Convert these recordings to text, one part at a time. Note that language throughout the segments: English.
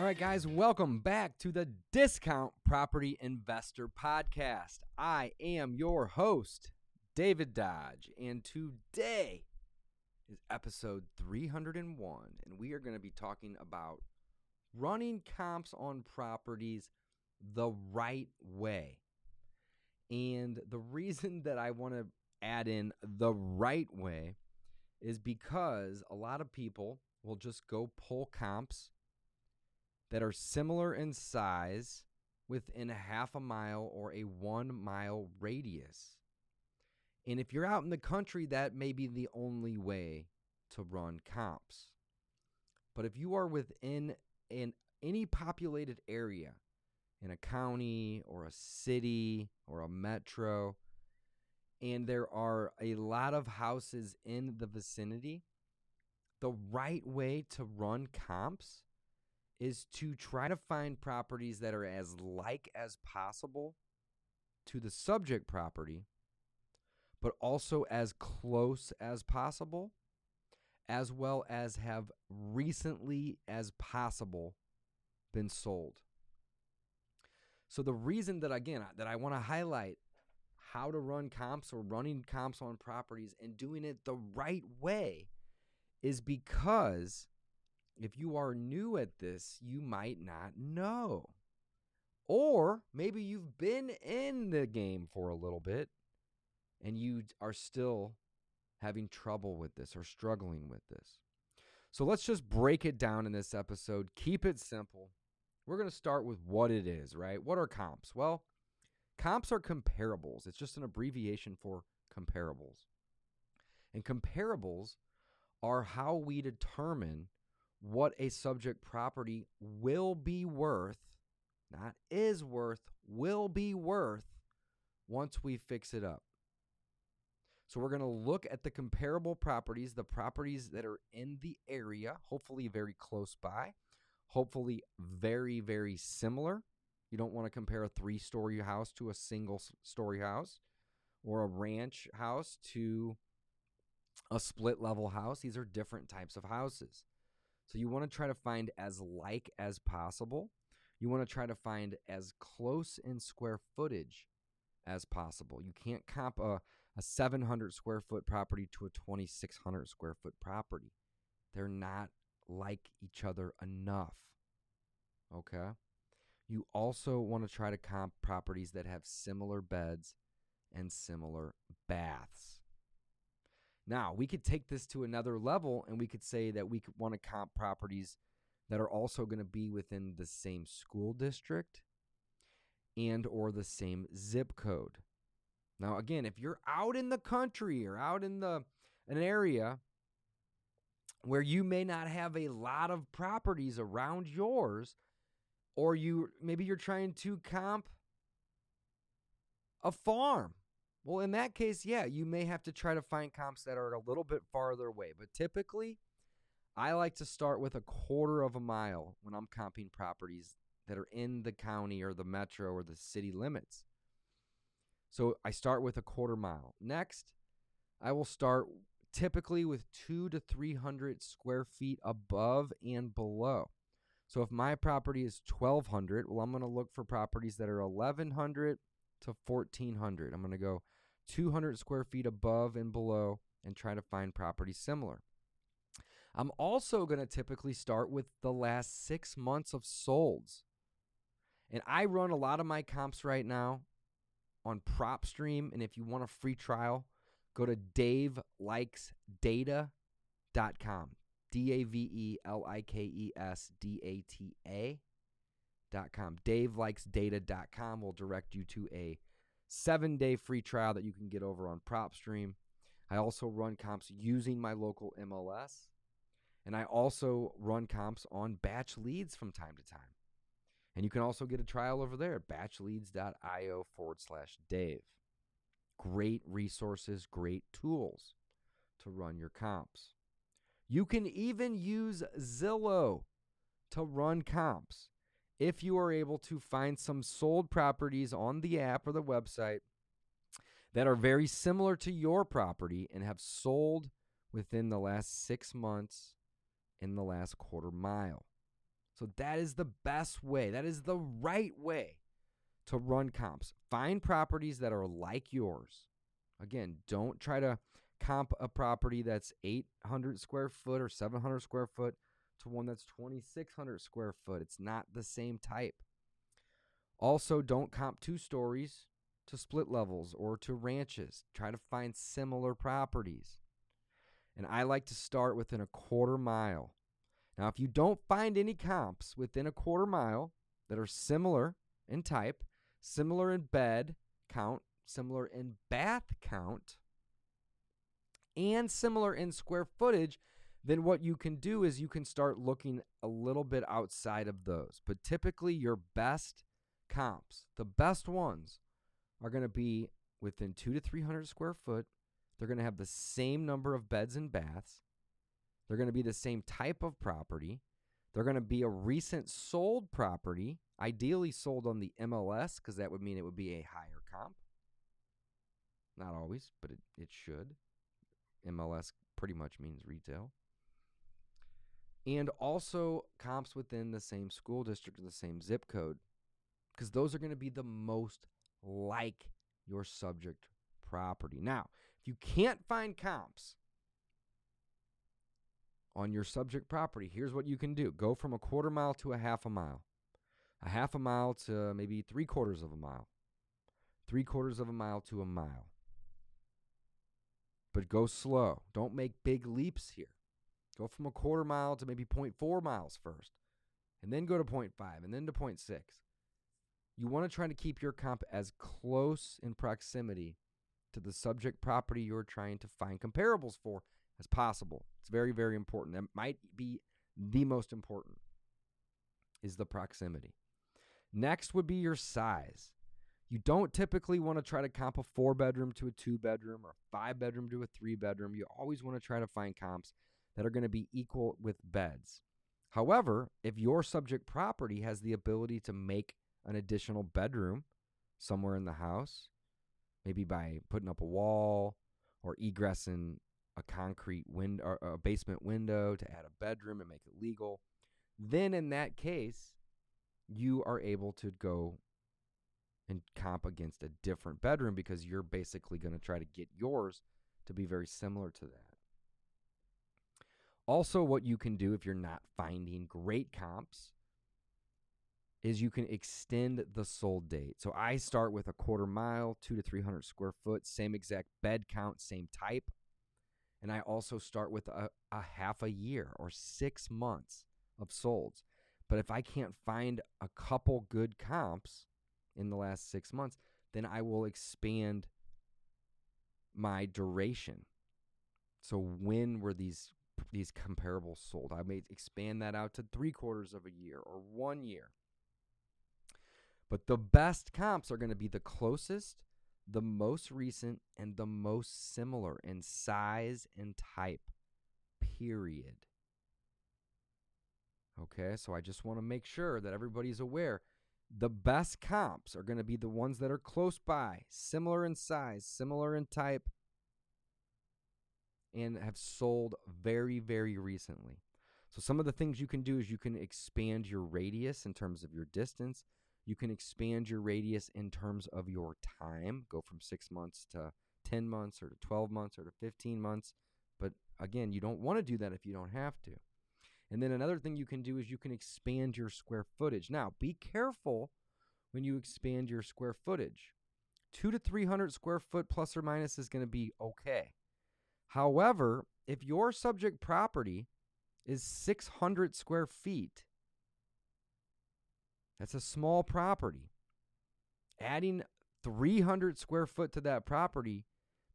All right, guys, welcome back to the Discount Property Investor Podcast. I am your host, David Dodge, and today is episode 301, and we are going to be talking about running comps on properties the right way. And the reason that I want to add in the right way is because a lot of people will just go pull comps that are similar in size within a half a mile or a one mile radius. And if you're out in the country, that may be the only way to run comps. But if you are within an any populated area in a county or a city or a metro, and there are a lot of houses in the vicinity, the right way to run comps is to try to find properties that are as like as possible to the subject property, but also as close as possible, as well as have recently as possible been sold. So the reason that again that I want to highlight how to run comps or running comps on properties and doing it the right way is because if you are new at this, you might not know. Or maybe you've been in the game for a little bit and you are still having trouble with this or struggling with this. So let's just break it down in this episode. Keep it simple. We're going to start with what it is, right? What are comps? Well, comps are comparables. It's just an abbreviation for comparables. And comparables are how we determine what a subject property will be worth, not is worth, will be worth once we fix it up. So we're going to look at the comparable properties, the properties that are in the area, hopefully very close by, hopefully very, very similar. You don't want to compare a three story house to a single story house or a ranch house to a split level house. These are different types of houses. So you want to try to find as like as possible. You want to try to find as close in square footage as possible. You can't comp a, a 700 square foot property to a 2600 square foot property. They're not like each other enough. Okay? You also want to try to comp properties that have similar beds and similar baths. Now, we could take this to another level and we could say that we want to comp properties that are also going to be within the same school district and or the same zip code. Now, again, if you're out in the country or out in the an area where you may not have a lot of properties around yours or you maybe you're trying to comp a farm well, in that case, yeah, you may have to try to find comps that are a little bit farther away. But typically, I like to start with a quarter of a mile when I'm comping properties that are in the county or the metro or the city limits. So I start with a quarter mile. Next, I will start typically with two to 300 square feet above and below. So if my property is 1200, well, I'm going to look for properties that are 1100 to 1400. I'm going to go 200 square feet above and below and try to find properties similar. I'm also going to typically start with the last six months of solds. And I run a lot of my comps right now on PropStream. And if you want a free trial, go to davelikesdata.com. D A V E L I K E S D A T A.com. DaveLikesData.com will direct you to a seven day free trial that you can get over on PropStream. I also run comps using my local MLS. And I also run comps on batch leads from time to time. And you can also get a trial over there at batchleads.io forward slash Dave. Great resources, great tools to run your comps. You can even use Zillow to run comps if you are able to find some sold properties on the app or the website that are very similar to your property and have sold within the last six months in the last quarter mile. So that is the best way. That is the right way to run comps. Find properties that are like yours. Again, don't try to comp a property that's 800 square foot or 700 square foot to one that's 2600 square foot. It's not the same type. Also, don't comp two stories to split levels or to ranches. Try to find similar properties. And I like to start within a quarter mile. Now, if you don't find any comps within a quarter mile that are similar in type, similar in bed count, similar in bath count, and similar in square footage, then what you can do is you can start looking a little bit outside of those. But typically, your best comps, the best ones, are going to be within two to 300 square foot. They're going to have the same number of beds and baths. They're going to be the same type of property. They're going to be a recent sold property, ideally sold on the MLS, because that would mean it would be a higher comp. Not always, but it, it should. MLS pretty much means retail. And also comps within the same school district or the same zip code, because those are going to be the most like your subject property. Now, if you can't find comps on your subject property, here's what you can do go from a quarter mile to a half a mile, a half a mile to maybe three quarters of a mile, three quarters of a mile to a mile. But go slow. Don't make big leaps here. Go from a quarter mile to maybe 0.4 miles first, and then go to 0.5, and then to 0.6 you want to try to keep your comp as close in proximity to the subject property you're trying to find comparables for as possible. It's very, very important. That might be the most important is the proximity. Next would be your size. You don't typically want to try to comp a four bedroom to a two bedroom or a five bedroom to a three bedroom. You always want to try to find comps that are going to be equal with beds. However, if your subject property has the ability to make an additional bedroom somewhere in the house, maybe by putting up a wall or egressing a concrete window or a basement window to add a bedroom and make it legal, then in that case, you are able to go and comp against a different bedroom because you're basically going to try to get yours to be very similar to that. Also, what you can do if you're not finding great comps is you can extend the sold date. So I start with a quarter mile, two to 300 square foot, same exact bed count, same type. And I also start with a, a half a year or six months of solds. But if I can't find a couple good comps in the last six months, then I will expand my duration. So when were these these comparables sold? I may expand that out to three quarters of a year or one year. But the best comps are going to be the closest, the most recent, and the most similar in size and type, period. Okay, so I just want to make sure that everybody's aware. The best comps are going to be the ones that are close by, similar in size, similar in type, and have sold very, very recently. So, some of the things you can do is you can expand your radius in terms of your distance. You can expand your radius in terms of your time, go from six months to 10 months or to 12 months or to 15 months. But again, you don't want to do that if you don't have to. And then another thing you can do is you can expand your square footage. Now, be careful when you expand your square footage. Two to 300 square foot plus or minus is going to be okay. However, if your subject property is 600 square feet, that's a small property. Adding 300 square foot to that property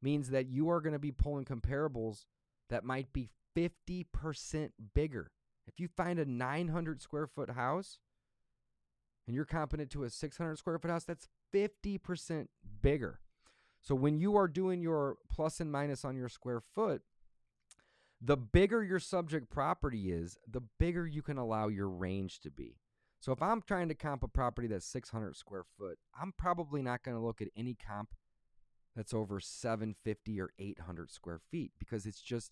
means that you are going to be pulling comparables that might be 50% bigger. If you find a 900 square foot house, and you're comping it to a 600 square foot house, that's 50% bigger. So when you are doing your plus and minus on your square foot, the bigger your subject property is, the bigger you can allow your range to be. So if I'm trying to comp a property that's 600 square foot, I'm probably not going to look at any comp that's over 750 or 800 square feet because it's just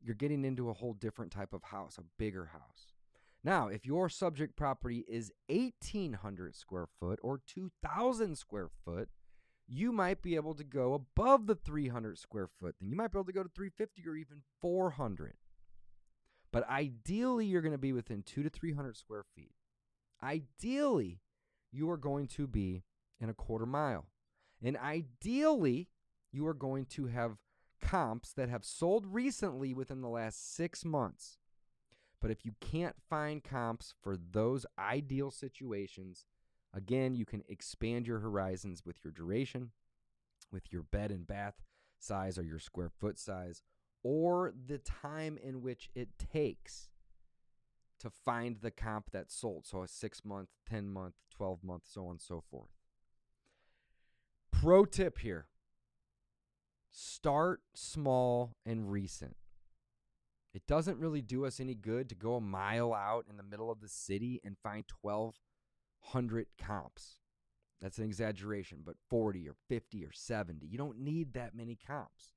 you're getting into a whole different type of house, a bigger house. Now, if your subject property is 1800 square foot or 2000 square foot, you might be able to go above the 300 square foot. Then you might be able to go to 350 or even 400. But ideally, you're going to be within two to 300 square feet. Ideally, you are going to be in a quarter mile. And ideally, you are going to have comps that have sold recently within the last six months. But if you can't find comps for those ideal situations, again, you can expand your horizons with your duration, with your bed and bath size or your square foot size, or the time in which it takes to find the comp that sold. So a six month, 10 month, 12 month, so on and so forth. Pro tip here start small and recent. It doesn't really do us any good to go a mile out in the middle of the city and find 1,200 comps. That's an exaggeration, but 40 or 50 or 70. You don't need that many comps.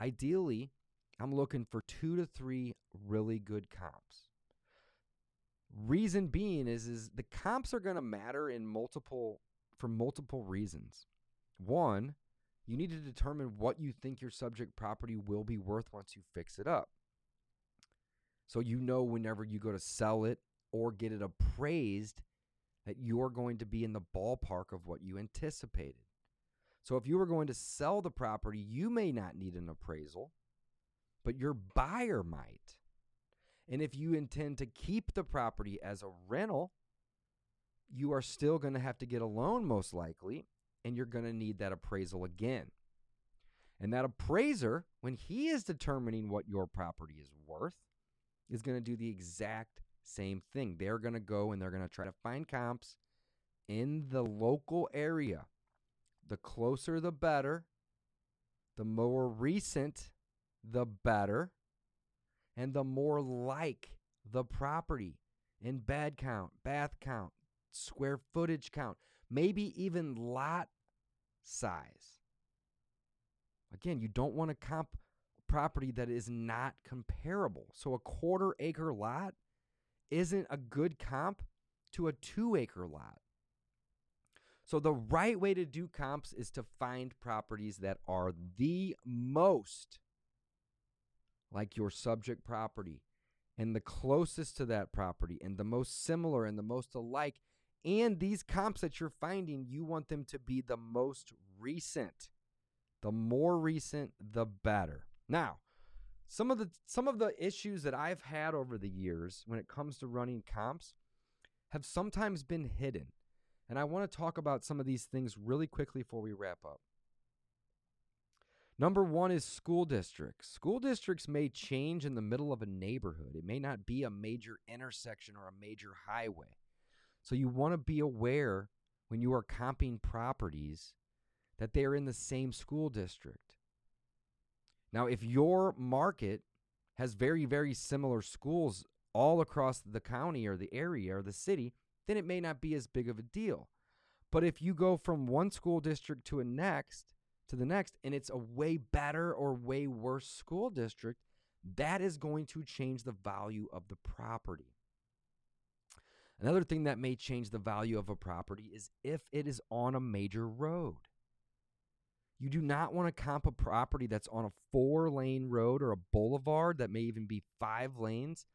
Ideally, I'm looking for two to three really good comps. Reason being is, is the comps are going to matter in multiple for multiple reasons. One, you need to determine what you think your subject property will be worth once you fix it up. So you know whenever you go to sell it or get it appraised that you're going to be in the ballpark of what you anticipated. So if you were going to sell the property, you may not need an appraisal, but your buyer might. And if you intend to keep the property as a rental, you are still going to have to get a loan most likely and you're going to need that appraisal again. And that appraiser, when he is determining what your property is worth, is going to do the exact same thing. They're going to go and they're going to try to find comps in the local area. The closer, the better. The more recent, the better. And the more like the property in bed count, bath count, square footage count maybe even lot size. Again, you don't want to comp property that is not comparable. So a quarter acre lot isn't a good comp to a two acre lot. So the right way to do comps is to find properties that are the most like your subject property and the closest to that property and the most similar and the most alike and these comps that you're finding, you want them to be the most recent. The more recent, the better. Now, some of the some of the issues that I've had over the years when it comes to running comps have sometimes been hidden. And I want to talk about some of these things really quickly before we wrap up. Number one is school districts. School districts may change in the middle of a neighborhood. It may not be a major intersection or a major highway. So you want to be aware when you are comping properties that they are in the same school district. Now, if your market has very, very similar schools all across the county or the area or the city, then it may not be as big of a deal. But if you go from one school district to a next to the next and it's a way better or way worse school district, that is going to change the value of the property. Another thing that may change the value of a property is if it is on a major road. You do not want to comp a property that's on a four lane road or a boulevard that may even be five lanes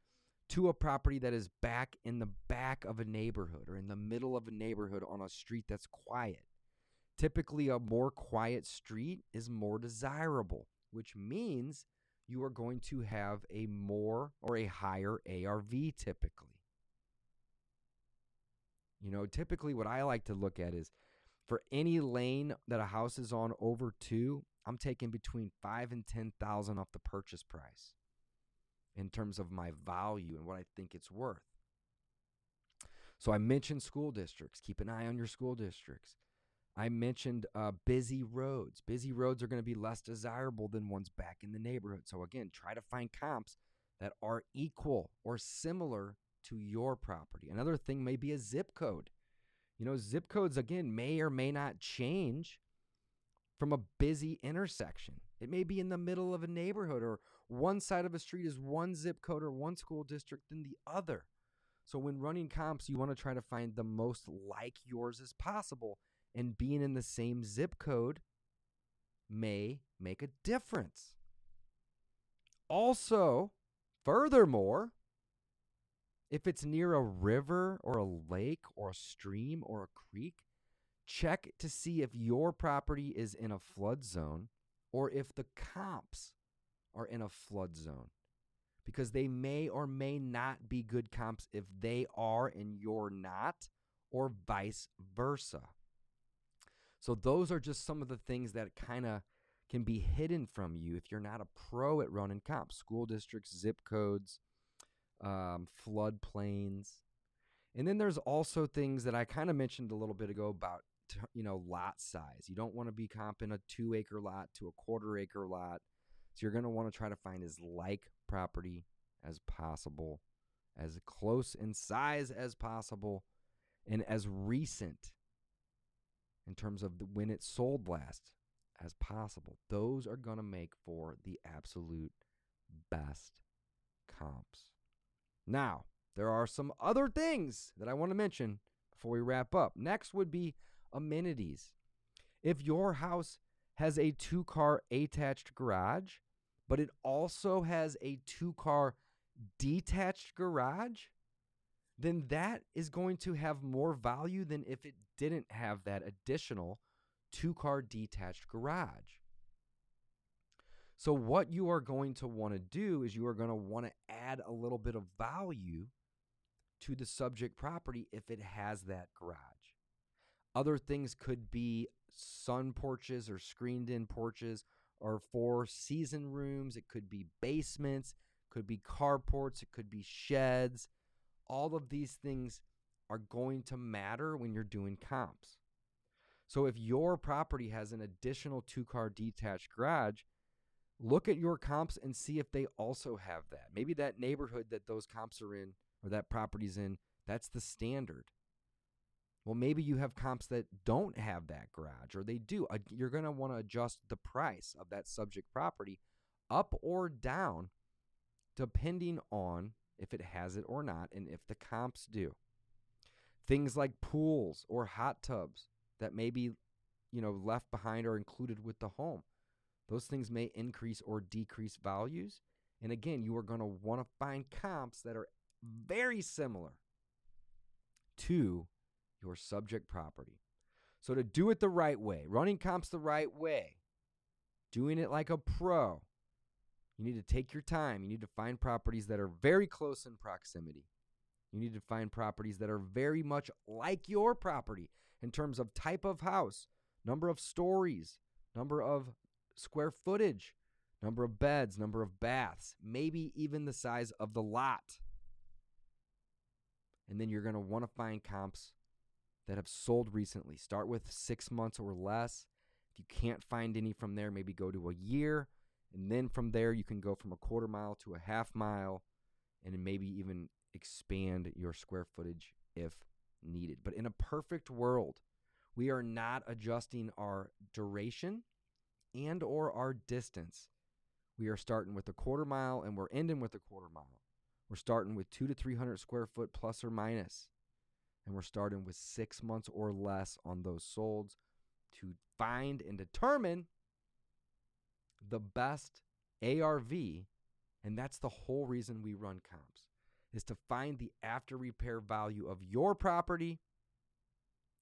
to a property that is back in the back of a neighborhood or in the middle of a neighborhood on a street that's quiet. Typically, a more quiet street is more desirable, which means you are going to have a more or a higher ARV typically. You know, typically what I like to look at is for any lane that a house is on over two, I'm taking between five and ten thousand off the purchase price in terms of my value and what I think it's worth. So I mentioned school districts. Keep an eye on your school districts. I mentioned uh, busy roads. Busy roads are going to be less desirable than ones back in the neighborhood. So again, try to find comps that are equal or similar to your property. Another thing may be a zip code. You know, zip codes, again, may or may not change from a busy intersection. It may be in the middle of a neighborhood, or one side of a street is one zip code or one school district than the other. So, when running comps, you want to try to find the most like yours as possible. And being in the same zip code may make a difference. Also, furthermore, if it's near a river or a lake or a stream or a creek, check to see if your property is in a flood zone or if the comps are in a flood zone. Because they may or may not be good comps if they are and you're not, or vice versa. So, those are just some of the things that kind of can be hidden from you if you're not a pro at running comps school districts, zip codes, um, floodplains. And then there's also things that I kind of mentioned a little bit ago about you know lot size. You don't want to be comping a two acre lot to a quarter acre lot. So you're going to want to try to find as like property as possible, as close in size as possible, and as recent in terms of the, when it sold last as possible. Those are going to make for the absolute best comps. Now, there are some other things that I want to mention before we wrap up. Next would be amenities. If your house has a two car attached garage, but it also has a two car detached garage, then that is going to have more value than if it didn't have that additional two car detached garage. So, what you are going to want to do is you are going to want to add a little bit of value to the subject property if it has that garage. Other things could be sun porches or screened in porches or four season rooms. It could be basements, could be carports, it could be sheds. All of these things are going to matter when you're doing comps. So if your property has an additional two car detached garage, look at your comps and see if they also have that. Maybe that neighborhood that those comps are in or that property's in, that's the standard. Well, maybe you have comps that don't have that garage or they do. You're going to want to adjust the price of that subject property up or down depending on if it has it or not and if the comps do. Things like pools or hot tubs that may be, you know, left behind or included with the home. Those things may increase or decrease values. And again, you are going to want to find comps that are very similar to your subject property. So, to do it the right way, running comps the right way, doing it like a pro, you need to take your time. You need to find properties that are very close in proximity. You need to find properties that are very much like your property in terms of type of house, number of stories, number of square footage, number of beds, number of baths, maybe even the size of the lot. And then you're going to want to find comps that have sold recently. Start with six months or less. If you can't find any from there, maybe go to a year. And then from there, you can go from a quarter mile to a half mile and maybe even expand your square footage if needed. But in a perfect world, we are not adjusting our duration and or our distance. We are starting with a quarter mile and we're ending with a quarter mile. We're starting with 2 to 300 square foot plus or. And we're starting with 6 months or less on those solds to find and determine the best ARV and that's the whole reason we run comps is to find the after repair value of your property.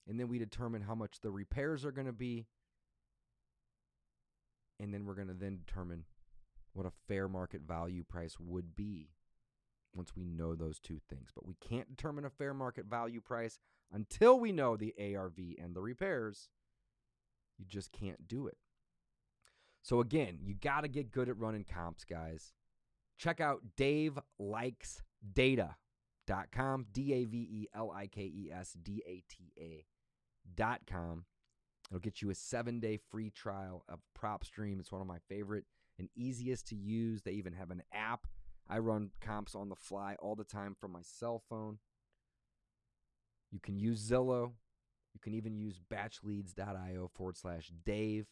And then we determine how much the repairs are going to be. And then we're going to then determine what a fair market value price would be once we know those two things. But we can't determine a fair market value price until we know the ARV and the repairs. You just can't do it. So, again, you got to get good at running comps, guys. Check out Dave Likes Data. com, D A V E L I K E S D A T A dot com. It'll get you a seven day free trial of PropStream. It's one of my favorite and easiest to use. They even have an app. I run comps on the fly all the time from my cell phone. You can use Zillow. You can even use batchleads.io forward slash Dave.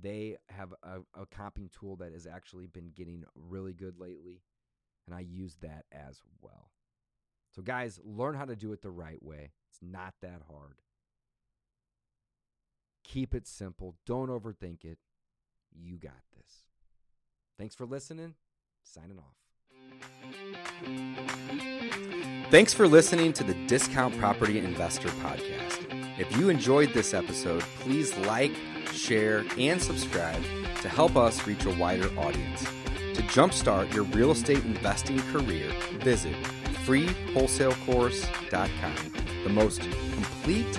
They have a, a comping tool that has actually been getting really good lately, and I use that as well. So, guys, learn how to do it the right way. It's not that hard. Keep it simple. Don't overthink it. You got this. Thanks for listening. Signing off. Thanks for listening to the Discount Property Investor Podcast. If you enjoyed this episode, please like, share, and subscribe to help us reach a wider audience. To jumpstart your real estate investing career, visit freewholesalecourse.com, the most complete